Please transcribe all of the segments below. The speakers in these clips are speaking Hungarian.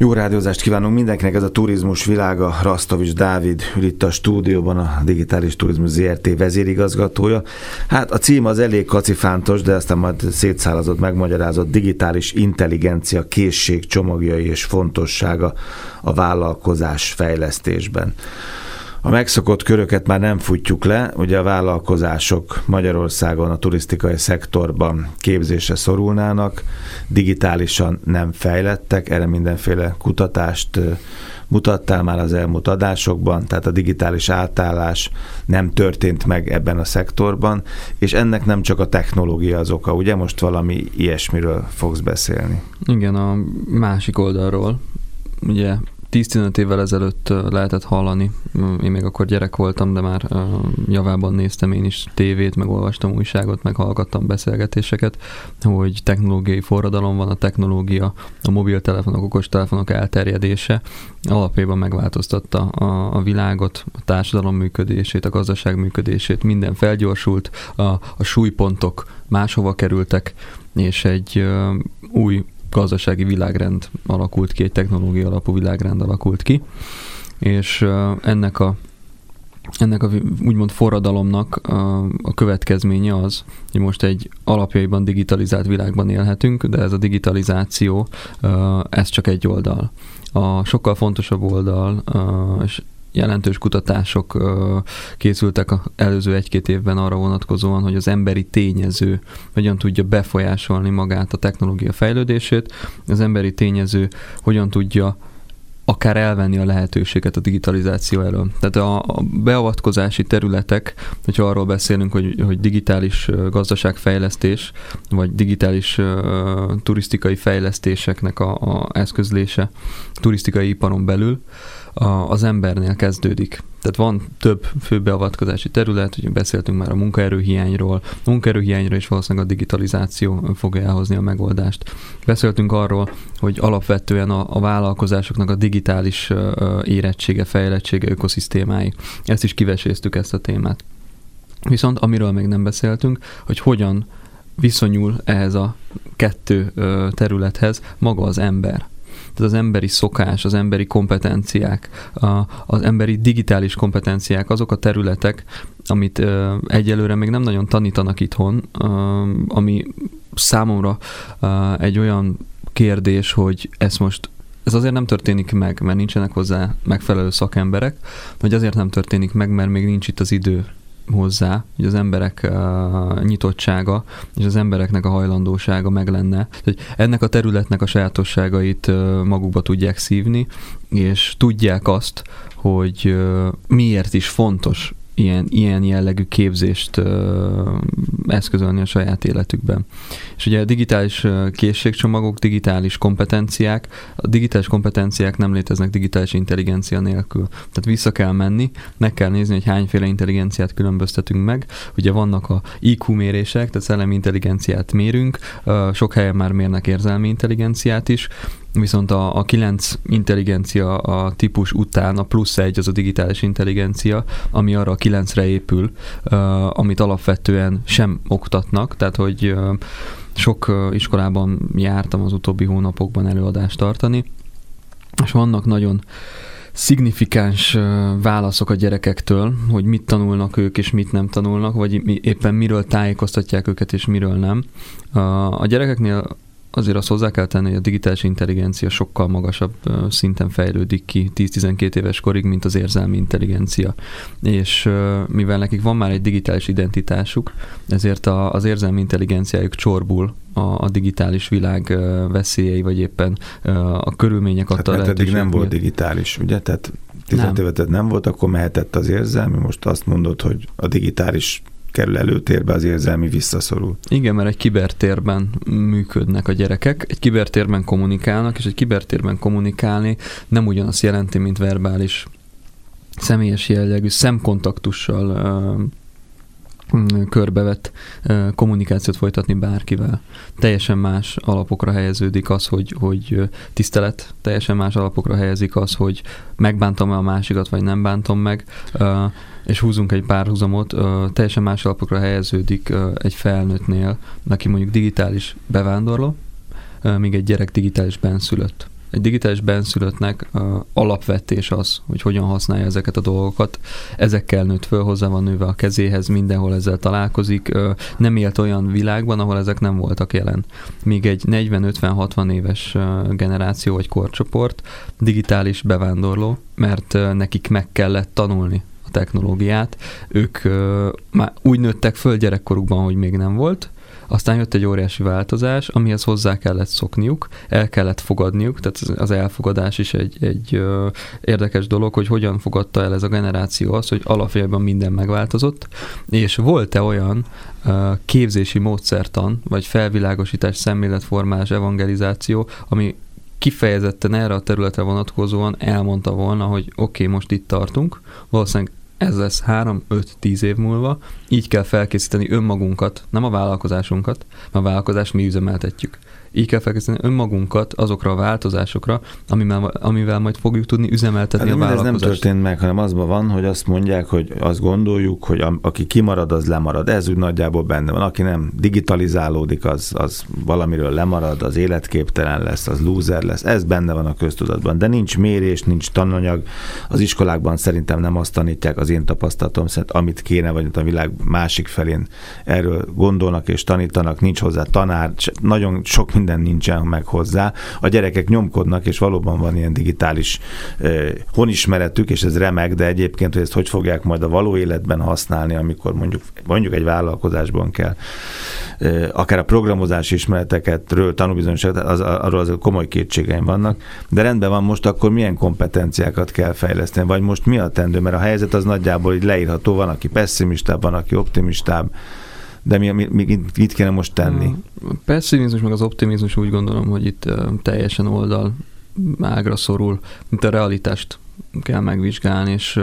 Jó rádiózást kívánunk mindenkinek, ez a turizmus világa. Rastovics Dávid ül itt a stúdióban, a Digitális Turizmus ZRT vezérigazgatója. Hát a cím az elég kacifántos, de aztán majd szétszállazott, megmagyarázott digitális intelligencia készség csomagjai és fontossága a vállalkozás fejlesztésben. A megszokott köröket már nem futjuk le, ugye a vállalkozások Magyarországon a turisztikai szektorban képzésre szorulnának, digitálisan nem fejlettek, erre mindenféle kutatást mutattál már az elmúlt adásokban, tehát a digitális átállás nem történt meg ebben a szektorban, és ennek nem csak a technológia az oka, ugye most valami ilyesmiről fogsz beszélni. Igen, a másik oldalról, ugye 10-15 évvel ezelőtt lehetett hallani, én még akkor gyerek voltam, de már javában néztem én is tévét, meg olvastam újságot, meg hallgattam beszélgetéseket, hogy technológiai forradalom van, a technológia, a mobiltelefonok, okostelefonok elterjedése alapjában megváltoztatta a, a világot, a társadalom működését, a gazdaság működését, minden felgyorsult, a, a súlypontok máshova kerültek, és egy új gazdasági világrend alakult ki, egy technológia alapú világrend alakult ki, és ennek a ennek a úgymond forradalomnak a, a következménye az, hogy most egy alapjaiban digitalizált világban élhetünk, de ez a digitalizáció, ez csak egy oldal. A sokkal fontosabb oldal, és jelentős kutatások készültek az előző egy-két évben arra vonatkozóan, hogy az emberi tényező hogyan tudja befolyásolni magát a technológia fejlődését, az emberi tényező hogyan tudja akár elvenni a lehetőséget a digitalizáció elől. Tehát a, beavatkozási területek, hogyha arról beszélünk, hogy, hogy digitális gazdaságfejlesztés, vagy digitális uh, turisztikai fejlesztéseknek a, a eszközlése turisztikai iparon belül, a, az embernél kezdődik. Tehát van több főbeavatkozási terület, hogy beszéltünk már a munkaerőhiányról, a munkaerőhiányra is valószínűleg a digitalizáció fogja elhozni a megoldást. Beszéltünk arról, hogy alapvetően a, a vállalkozásoknak a digitális érettsége, fejlettsége, ökoszisztémái. Ezt is kiveséztük ezt a témát. Viszont amiről még nem beszéltünk, hogy hogyan viszonyul ehhez a kettő területhez maga az ember az emberi szokás, az emberi kompetenciák, a, az emberi digitális kompetenciák, azok a területek, amit ö, egyelőre még nem nagyon tanítanak itthon, ö, ami számomra ö, egy olyan kérdés, hogy ezt most ez azért nem történik meg, mert nincsenek hozzá megfelelő szakemberek, vagy azért nem történik meg, mert még nincs itt az idő hozzá, hogy az emberek uh, nyitottsága és az embereknek a hajlandósága meg lenne. Hogy ennek a területnek a sajátosságait uh, magukba tudják szívni, és tudják azt, hogy uh, miért is fontos ilyen, ilyen jellegű képzést ö, eszközölni a saját életükben. És ugye a digitális készségcsomagok, digitális kompetenciák, a digitális kompetenciák nem léteznek digitális intelligencia nélkül. Tehát vissza kell menni, meg kell nézni, hogy hányféle intelligenciát különböztetünk meg. Ugye vannak a IQ mérések, tehát szellemi intelligenciát mérünk, sok helyen már mérnek érzelmi intelligenciát is, Viszont a, a kilenc intelligencia a típus után a plusz egy az a digitális intelligencia, ami arra a kilencre épül, amit alapvetően sem oktatnak, tehát hogy sok iskolában jártam az utóbbi hónapokban előadást tartani, és vannak nagyon szignifikáns válaszok a gyerekektől, hogy mit tanulnak ők és mit nem tanulnak, vagy éppen miről tájékoztatják őket és miről nem. A gyerekeknél azért azt hozzá kell tenni, hogy a digitális intelligencia sokkal magasabb szinten fejlődik ki 10-12 éves korig, mint az érzelmi intelligencia. És mivel nekik van már egy digitális identitásuk, ezért az érzelmi intelligenciájuk csorbul a, a digitális világ veszélyei, vagy éppen a körülmények adta hát, mert eddig nem volt digitális, ugye? Tehát 15 évet nem volt, akkor mehetett az érzelmi, most azt mondod, hogy a digitális kerül előtérbe, az érzelmi visszaszorul. Igen, mert egy kibertérben működnek a gyerekek, egy kibertérben kommunikálnak, és egy kibertérben kommunikálni nem ugyanazt jelenti, mint verbális személyes jellegű szemkontaktussal körbevett kommunikációt folytatni bárkivel. Teljesen más alapokra helyeződik az, hogy, hogy tisztelet, teljesen más alapokra helyezik az, hogy megbántom-e a másikat, vagy nem bántom meg, és húzunk egy párhuzamot, teljesen más alapokra helyeződik egy felnőttnél, aki mondjuk digitális bevándorló, míg egy gyerek digitális benszülött. Egy digitális benszülöttnek uh, alapvetés az, hogy hogyan használja ezeket a dolgokat. Ezekkel nőtt föl, hozzá van nőve a kezéhez, mindenhol ezzel találkozik. Nem élt olyan világban, ahol ezek nem voltak jelen. Míg egy 40-50-60 éves generáció vagy korcsoport digitális bevándorló, mert nekik meg kellett tanulni a technológiát. Ők már úgy nőttek föl gyerekkorukban, hogy még nem volt, aztán jött egy óriási változás, amihez hozzá kellett szokniuk, el kellett fogadniuk, tehát az elfogadás is egy, egy ö, érdekes dolog, hogy hogyan fogadta el ez a generáció azt, hogy alapjában minden megváltozott, és volt-e olyan ö, képzési módszertan, vagy felvilágosítás, szemléletformás, evangelizáció, ami kifejezetten erre a területre vonatkozóan elmondta volna, hogy oké, okay, most itt tartunk, valószínűleg ez lesz 3-5-10 év múlva, így kell felkészíteni önmagunkat, nem a vállalkozásunkat, mert a vállalkozást mi üzemeltetjük így kell felkészíteni önmagunkat azokra a változásokra, amivel, amivel majd fogjuk tudni üzemeltetni hát, a vállalkozást. Ez nem történt meg, hanem azban van, hogy azt mondják, hogy azt gondoljuk, hogy a, aki kimarad, az lemarad. Ez úgy nagyjából benne van. Aki nem digitalizálódik, az, az valamiről lemarad, az életképtelen lesz, az loser lesz. Ez benne van a köztudatban. De nincs mérés, nincs tananyag. Az iskolákban szerintem nem azt tanítják, az én tapasztalatom szerint, amit kéne, vagy a világ másik felén erről gondolnak és tanítanak, nincs hozzá tanár, nagyon sok minden nincsen meg hozzá. A gyerekek nyomkodnak, és valóban van ilyen digitális eh, honismeretük, és ez remek, de egyébként, hogy ezt hogy fogják majd a való életben használni, amikor mondjuk, mondjuk egy vállalkozásban kell akár a programozási ismereteketről tanúbizonyosságot, az, arról az komoly kétségeim vannak, de rendben van most akkor milyen kompetenciákat kell fejleszteni, vagy most mi a tendő, mert a helyzet az nagyjából így leírható, van, aki pessimistább, van, aki optimistább, de mi, mi, mi mit kéne most tenni? A pessimizmus meg az optimizmus úgy gondolom, hogy itt teljesen oldal ágra szorul, mint a realitást kell megvizsgálni, és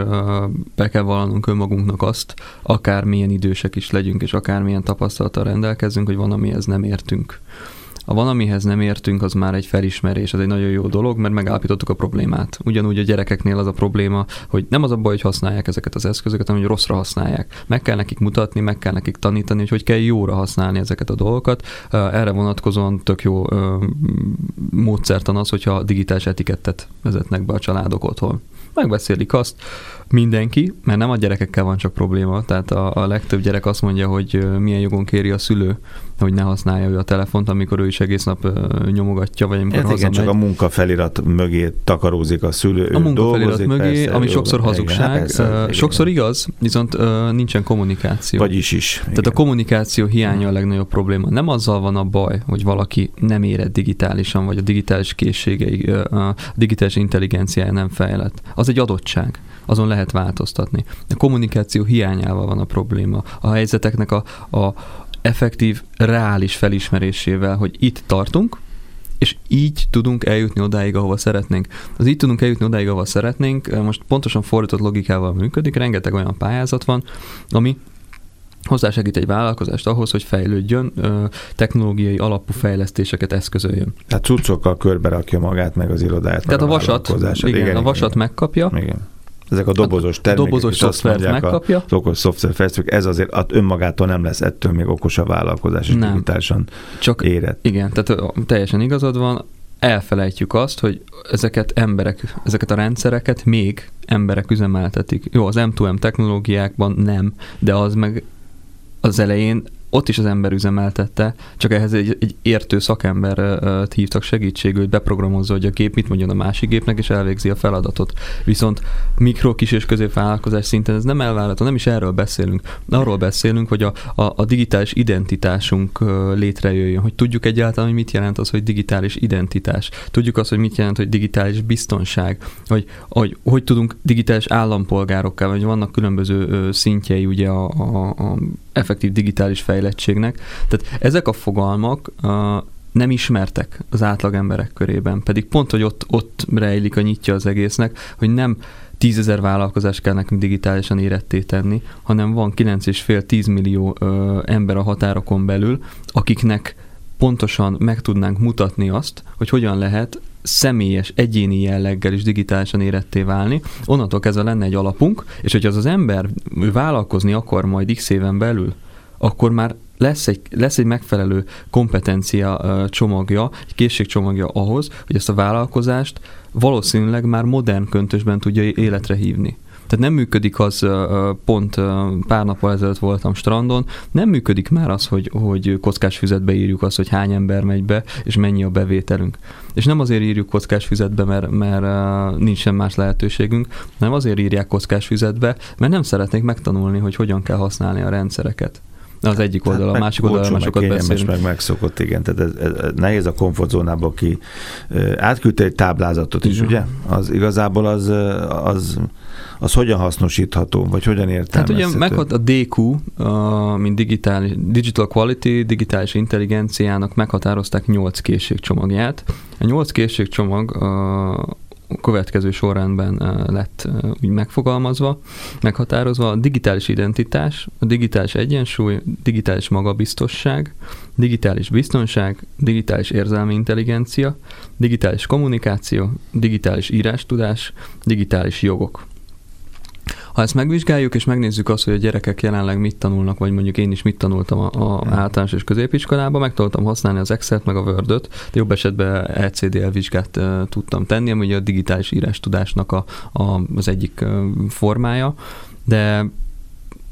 be kell vallanunk önmagunknak azt, akármilyen idősek is legyünk, és akármilyen tapasztalattal rendelkezünk, hogy van, amihez nem értünk. A van, amihez nem értünk, az már egy felismerés, az egy nagyon jó dolog, mert megállapítottuk a problémát. Ugyanúgy a gyerekeknél az a probléma, hogy nem az a baj, hogy használják ezeket az eszközöket, hanem hogy rosszra használják. Meg kell nekik mutatni, meg kell nekik tanítani, hogy hogy kell jóra használni ezeket a dolgokat. Erre vonatkozóan tök jó módszertan az, hogyha digitális etikettet vezetnek be a családok otthon. Megbeszélik azt, mindenki, mert nem a gyerekekkel van csak probléma, tehát a, a legtöbb gyerek azt mondja, hogy milyen jogon kéri a szülő, hogy ne használja ő a telefont, amikor ő is egész nap nyomogatja, vagy amikor hát igen, csak a munkafelirat mögé takarózik a szülő. A munkafelirat mögé, persze, ami sokszor hazugság, igen, hát persze, uh, sokszor igaz, viszont nincsen kommunikáció. Vagyis is. Tehát igen. a kommunikáció hiánya a legnagyobb probléma. Nem azzal van a baj, hogy valaki nem éred digitálisan, vagy a digitális készségei, a digitális intelligenciája nem fejlett. Az egy adottság azon lehet változtatni. A kommunikáció hiányával van a probléma. A helyzeteknek a, a effektív, reális felismerésével, hogy itt tartunk, és így tudunk eljutni odáig, ahova szeretnénk. Az így tudunk eljutni odáig, ahova szeretnénk, most pontosan fordított logikával működik, rengeteg olyan pályázat van, ami hozzásegít egy vállalkozást ahhoz, hogy fejlődjön, technológiai alapú fejlesztéseket eszközöljön. Tehát cuccokkal körbe rakja magát, meg az irodáját. Tehát a, a vasat, igen, igen, a vasat igen. megkapja, igen ezek a dobozos termékek, a dobozos szoftvert megkapja. Az okos szoftverfejlesztők, ez azért önmagától nem lesz ettől még okos a vállalkozás, és nem. digitálisan Csak érett. Igen, tehát teljesen igazad van, elfelejtjük azt, hogy ezeket emberek, ezeket a rendszereket még emberek üzemeltetik. Jó, az M2M technológiákban nem, de az meg az elején ott is az ember üzemeltette, csak ehhez egy, egy értő szakember hívtak segítségül, hogy beprogramozza, hogy a gép mit mondjon a másik gépnek, és elvégzi a feladatot. Viszont mikro, kis és középvállalkozás szinten ez nem elvárható, nem is erről beszélünk. Arról beszélünk, hogy a, a, a digitális identitásunk létrejöjjön, hogy tudjuk egyáltalán, hogy mit jelent az, hogy digitális identitás. Tudjuk azt, hogy mit jelent, hogy digitális biztonság, hogy hogy, hogy tudunk digitális állampolgárokká, vagy vannak különböző szintjei ugye a, a, a effektív digitális fejlettségnek. Tehát ezek a fogalmak uh, nem ismertek az átlag emberek körében, pedig pont, hogy ott, ott rejlik a nyitja az egésznek, hogy nem tízezer vállalkozást kell nekünk digitálisan éretté tenni, hanem van 9,5-10 millió ö, ember a határokon belül, akiknek pontosan meg tudnánk mutatni azt, hogy hogyan lehet személyes, egyéni jelleggel is digitálisan éretté válni. Onnantól kezdve lenne egy alapunk, és hogyha az az ember vállalkozni akar majd x éven belül, akkor már lesz egy, lesz egy megfelelő kompetencia csomagja, egy készségcsomagja ahhoz, hogy ezt a vállalkozást valószínűleg már modern köntösben tudja életre hívni. Tehát nem működik az, pont pár nappal ezelőtt voltam strandon, nem működik már az, hogy, hogy kockás füzetbe írjuk azt, hogy hány ember megy be, és mennyi a bevételünk. És nem azért írjuk kockás füzetbe, mert, mert nincsen más lehetőségünk, hanem azért írják kockás füzetbe, mert nem szeretnék megtanulni, hogy hogyan kell használni a rendszereket. Az egyik hát oldal, hát a másik oldal már sokat beszélünk. meg megszokott, igen. Tehát ez, ez, ez nehéz a komfortzónába ki. Átküldte egy táblázatot is, igen. ugye? Az igazából az, az az hogyan hasznosítható, vagy hogyan értelmezhető? Tehát ugye meghat a DQ, mint digitális, Digital Quality, digitális intelligenciának meghatározták 8 készségcsomagját. A 8 készségcsomag a következő sorrendben lett úgy megfogalmazva, meghatározva a digitális identitás, a digitális egyensúly, digitális magabiztosság, digitális biztonság, digitális érzelmi intelligencia, digitális kommunikáció, digitális írástudás, digitális jogok. Ha ezt megvizsgáljuk, és megnézzük azt, hogy a gyerekek jelenleg mit tanulnak, vagy mondjuk én is mit tanultam a, a hmm. általános és középiskolában, meg tudtam használni az Excel-t, meg a Word-öt, de jobb esetben ECDL vizsgát uh, tudtam tenni, ami a digitális írás tudásnak a, a, az egyik formája, de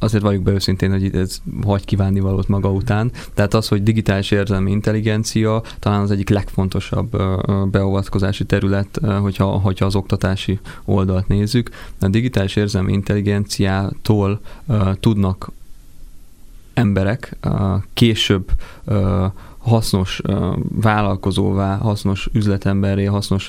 azért valljuk be őszintén, hogy ez hagy kívánni valót maga után. Tehát az, hogy digitális érzelmi intelligencia talán az egyik legfontosabb beavatkozási terület, hogyha, hogyha az oktatási oldalt nézzük. A digitális érzelmi intelligenciától tudnak emberek később hasznos vállalkozóvá, hasznos üzletemberré, hasznos,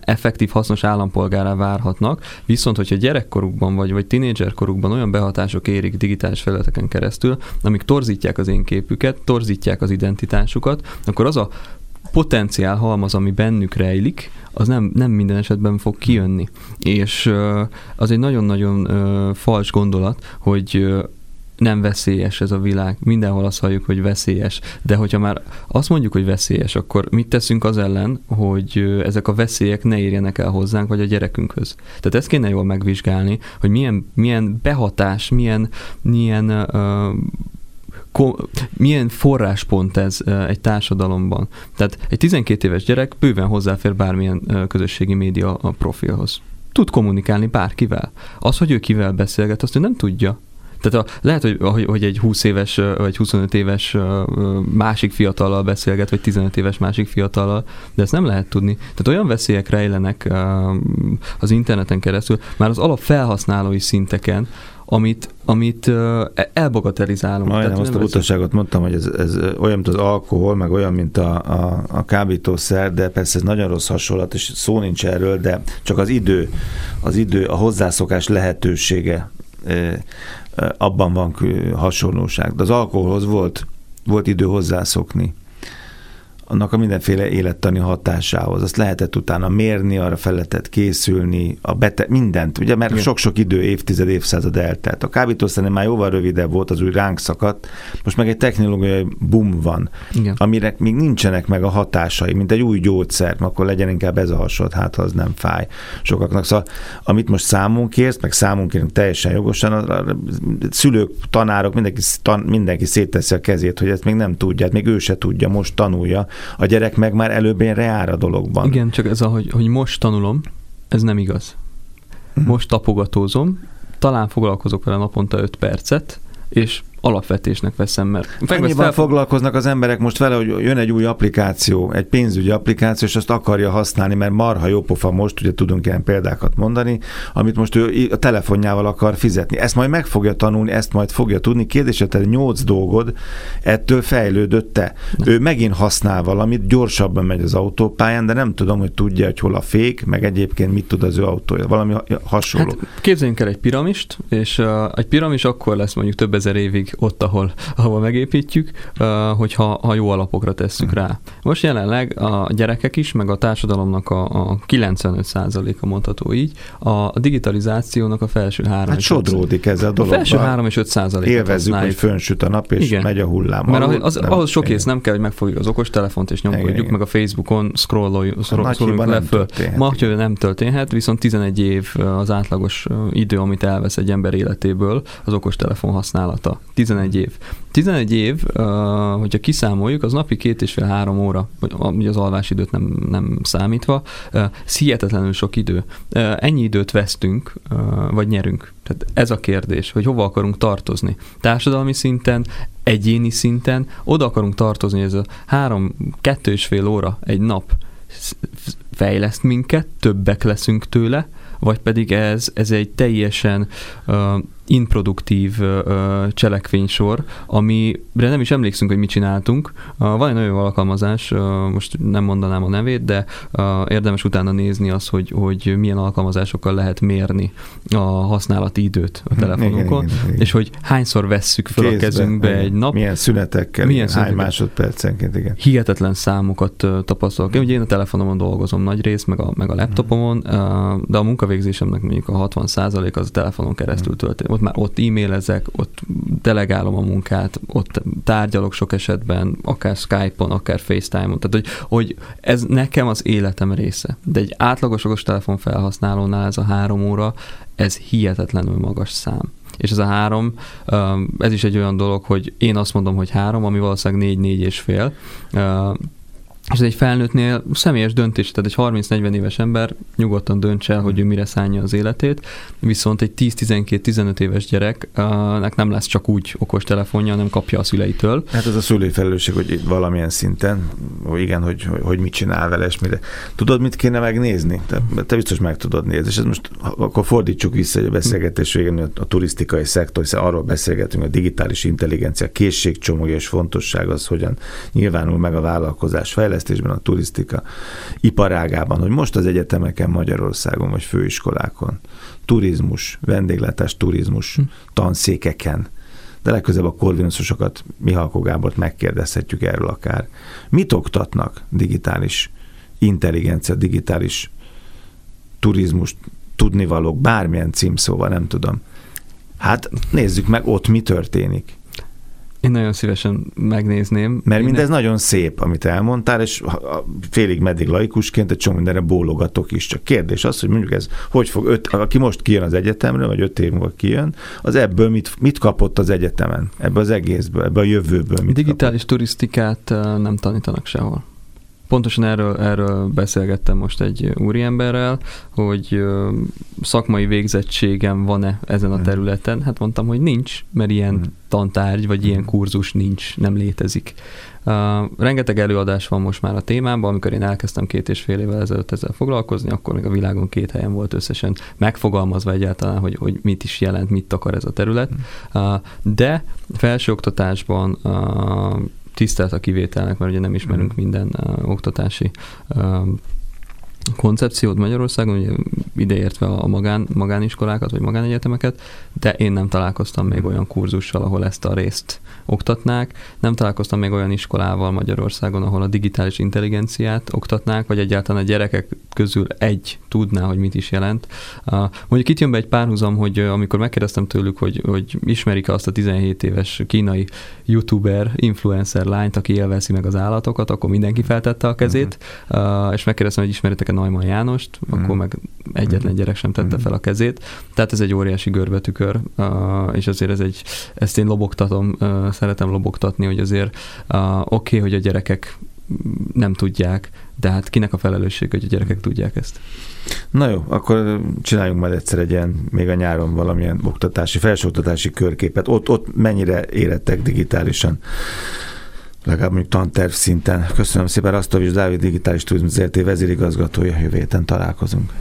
effektív, hasznos állampolgárá várhatnak, viszont hogyha gyerekkorukban vagy, vagy tinédzserkorukban olyan behatások érik digitális felületeken keresztül, amik torzítják az én képüket, torzítják az identitásukat, akkor az a potenciál halmaz, ami bennük rejlik, az nem, nem minden esetben fog kijönni. És az egy nagyon-nagyon fals gondolat, hogy nem veszélyes ez a világ. Mindenhol azt halljuk, hogy veszélyes. De hogyha már azt mondjuk, hogy veszélyes, akkor mit teszünk az ellen, hogy ezek a veszélyek ne érjenek el hozzánk, vagy a gyerekünkhöz? Tehát ezt kéne jól megvizsgálni, hogy milyen, milyen behatás, milyen, milyen uh, milyen forráspont ez egy társadalomban. Tehát egy 12 éves gyerek bőven hozzáfér bármilyen közösségi média profilhoz. Tud kommunikálni bárkivel. Az, hogy ő kivel beszélget, azt ő nem tudja. Tehát a, lehet, hogy, hogy egy 20 éves vagy 25 éves másik fiatallal beszélget, vagy 15 éves másik fiatallal, de ezt nem lehet tudni. Tehát olyan veszélyek rejlenek az interneten keresztül, már az alap felhasználói szinteken, amit, amit elbagatelizálunk. Majdnem azt a butaságot mondtam, hogy ez, ez olyan, mint az alkohol, meg olyan, mint a, a, a kábítószer, de persze ez nagyon rossz hasonlat, és szó nincs erről, de csak az idő, az idő, a hozzászokás lehetősége abban van hasonlóság. De az alkoholhoz volt, volt idő hozzászokni annak a mindenféle élettani hatásához. Azt lehetett utána mérni, arra fel lehetett készülni, a bete- mindent, ugye, mert sok-sok idő, évtized, évszázad eltelt. A kábítószernél már jóval rövidebb volt, az úgy ránk szakadt, most meg egy technológiai boom van, Igen. amire még nincsenek meg a hatásai, mint egy új gyógyszer, akkor legyen inkább ez a hasonlat, hát ha az nem fáj sokaknak. Szóval, amit most számunk kérsz, meg számunk kérünk teljesen jogosan, a, a, a szülők, tanárok, mindenki, tan, mindenki szétteszi a kezét, hogy ezt még nem tudja, hát még ő se tudja, most tanulja, a gyerek meg már előbb ilyen reál a dologban. Igen, csak ez a, hogy, hogy most tanulom, ez nem igaz. Mhm. Most tapogatózom, talán foglalkozok vele naponta 5 percet, és alapvetésnek veszem, mert... Annyiban fel... foglalkoznak az emberek most vele, hogy jön egy új applikáció, egy pénzügyi applikáció, és azt akarja használni, mert marha jó pofa most, ugye tudunk ilyen példákat mondani, amit most ő a telefonjával akar fizetni. Ezt majd meg fogja tanulni, ezt majd fogja tudni. Kérdés, hogy te nyolc dolgod, ettől fejlődött te. Ő megint használ valamit, gyorsabban megy az autópályán, de nem tudom, hogy tudja, hogy hol a fék, meg egyébként mit tud az ő autója. Valami hasonló. Hát, képzeljünk el egy piramist, és uh, egy piramis akkor lesz mondjuk több ezer évig ott, ahol, ahol megépítjük, hogyha ha jó alapokra tesszük rá. Most jelenleg a gyerekek is, meg a társadalomnak a, a 95%-a mondható így, a digitalizációnak a felső 3 hát sodródik ez a dolog. A felső 3 és 5 százalék. Élvezzük, hogy fönsüt a nap, és igen. megy a hullám. Mert ahhoz, az, ahhoz sok ész nem kell, hogy megfogjuk az okostelefont, és nyomkodjuk, meg a Facebookon scrolloljuk, scrolloljuk le föl. Ma, hogy nem történhet, viszont 11 év az átlagos idő, amit elvesz egy ember életéből az okostelefon használata. 11 év. 11 év, hogyha kiszámoljuk, az napi két és fél három óra, vagy az alvásidőt nem, nem számítva, ez hihetetlenül sok idő. Ennyi időt vesztünk, vagy nyerünk. Tehát ez a kérdés, hogy hova akarunk tartozni. Társadalmi szinten, egyéni szinten, oda akarunk tartozni, ez a három, kettő és fél óra egy nap fejleszt minket, többek leszünk tőle, vagy pedig ez, ez egy teljesen uh, improduktív uh, cselekvénysor, amire nem is emlékszünk, hogy mit csináltunk. Van egy nagyon alkalmazás, uh, most nem mondanám a nevét, de érdemes utána nézni az, hogy, hogy milyen alkalmazásokkal lehet mérni a használati időt a telefonunkon, igen, igen, igen. és hogy hányszor vesszük fel Kézbe, a kezünkbe igen. egy nap. Milyen szünetekkel, milyen igen, hány másodpercenként, igen. Hihetetlen számokat tapasztalok. Én ugye én a telefonomon dolgozom nagy rész, meg a, meg a laptopomon, uh, de a munkavégzésemnek mondjuk a 60 az a telefonon keresztül történik ott már ott e-mailezek, ott delegálom a munkát, ott tárgyalok sok esetben, akár Skype-on, akár FaceTime-on, tehát hogy, hogy ez nekem az életem része. De egy átlagos okos telefon felhasználónál ez a három óra, ez hihetetlenül magas szám. És ez a három, ez is egy olyan dolog, hogy én azt mondom, hogy három, ami valószínűleg négy, négy és fél, és ez egy felnőttnél személyes döntés, tehát egy 30-40 éves ember nyugodtan dönts el, hogy ő mire szállja az életét, viszont egy 10-12-15 éves gyereknek nem lesz csak úgy okos telefonja, hanem kapja a szüleitől. Hát ez a szülői felelősség, hogy valamilyen szinten, hogy igen, hogy, hogy mit csinál vele, és mire. Tudod, mit kéne megnézni? Te, te biztos meg tudod nézni, és ez most akkor fordítsuk vissza hogy a beszélgetés végén a, a turisztikai szektor, hiszen arról beszélgetünk, a digitális intelligencia, készségcsomagja és fontosság az, hogyan nyilvánul meg a vállalkozás fejlesztés fejlesztésben, a turisztika iparágában, hogy most az egyetemeken Magyarországon, vagy főiskolákon, turizmus, vendéglátás, turizmus, hm. tanszékeken, de legközelebb a korvinuszosokat, Mihalkó Gábort megkérdezhetjük erről akár. Mit oktatnak digitális intelligencia, digitális turizmus, tudnivalók, bármilyen címszóval, nem tudom. Hát nézzük meg ott, mi történik. Én nagyon szívesen megnézném. Mert mindez ne... nagyon szép, amit elmondtál, és félig meddig laikusként egy csomó mindenre bólogatok is. Csak kérdés az, hogy mondjuk ez hogy fog, öt, aki most kijön az egyetemről, vagy öt év múlva kijön, az ebből mit, mit kapott az egyetemen? Ebből az egészből, ebből a jövőből mit Digitális kapott? turisztikát nem tanítanak sehol. Pontosan erről, erről beszélgettem most egy úriemberrel, hogy szakmai végzettségem van-e ezen a területen. Hát mondtam, hogy nincs, mert ilyen mhm. tantárgy vagy ilyen mhm. kurzus nincs, nem létezik. Uh, rengeteg előadás van most már a témában, amikor én elkezdtem két és fél évvel ezelőtt ezzel foglalkozni, akkor még a világon két helyen volt összesen megfogalmazva egyáltalán, hogy, hogy mit is jelent, mit akar ez a terület. Uh, de felsőoktatásban uh, tisztelt a kivételnek, mert ugye nem ismerünk mm. minden oktatási koncepciót Magyarországon, ugye ideértve a magán, magániskolákat vagy magánegyetemeket, de én nem találkoztam még olyan kurzussal, ahol ezt a részt oktatnák. Nem találkoztam még olyan iskolával Magyarországon, ahol a digitális intelligenciát oktatnák, vagy egyáltalán a gyerekek közül egy tudná, hogy mit is jelent. Mondjuk itt jön be egy párhuzam, hogy amikor megkérdeztem tőlük, hogy, hogy ismerik azt a 17 éves kínai youtuber, influencer lányt, aki élveszi meg az állatokat, akkor mindenki feltette a kezét, uh-huh. és megkérdeztem, hogy ismeritek-e Neumann Jánost, uh-huh. akkor meg egyetlen uh-huh. gyerek sem tette uh-huh. fel a kezét. Tehát ez egy óriási görbetükör, és azért ez egy, ezt én lobogtatom, szeretem lobogtatni, hogy azért oké, okay, hogy a gyerekek nem tudják, de hát kinek a felelősség, hogy a gyerekek tudják ezt? Na jó, akkor csináljunk majd egyszer egy ilyen, még a nyáron valamilyen oktatási, felsőoktatási körképet. Ott, ott mennyire érettek digitálisan? Legalább mondjuk tanterv szinten. Köszönöm szépen, Rasztovics Dávid Digitális Turizmus ZRT vezérigazgatója, jövő találkozunk.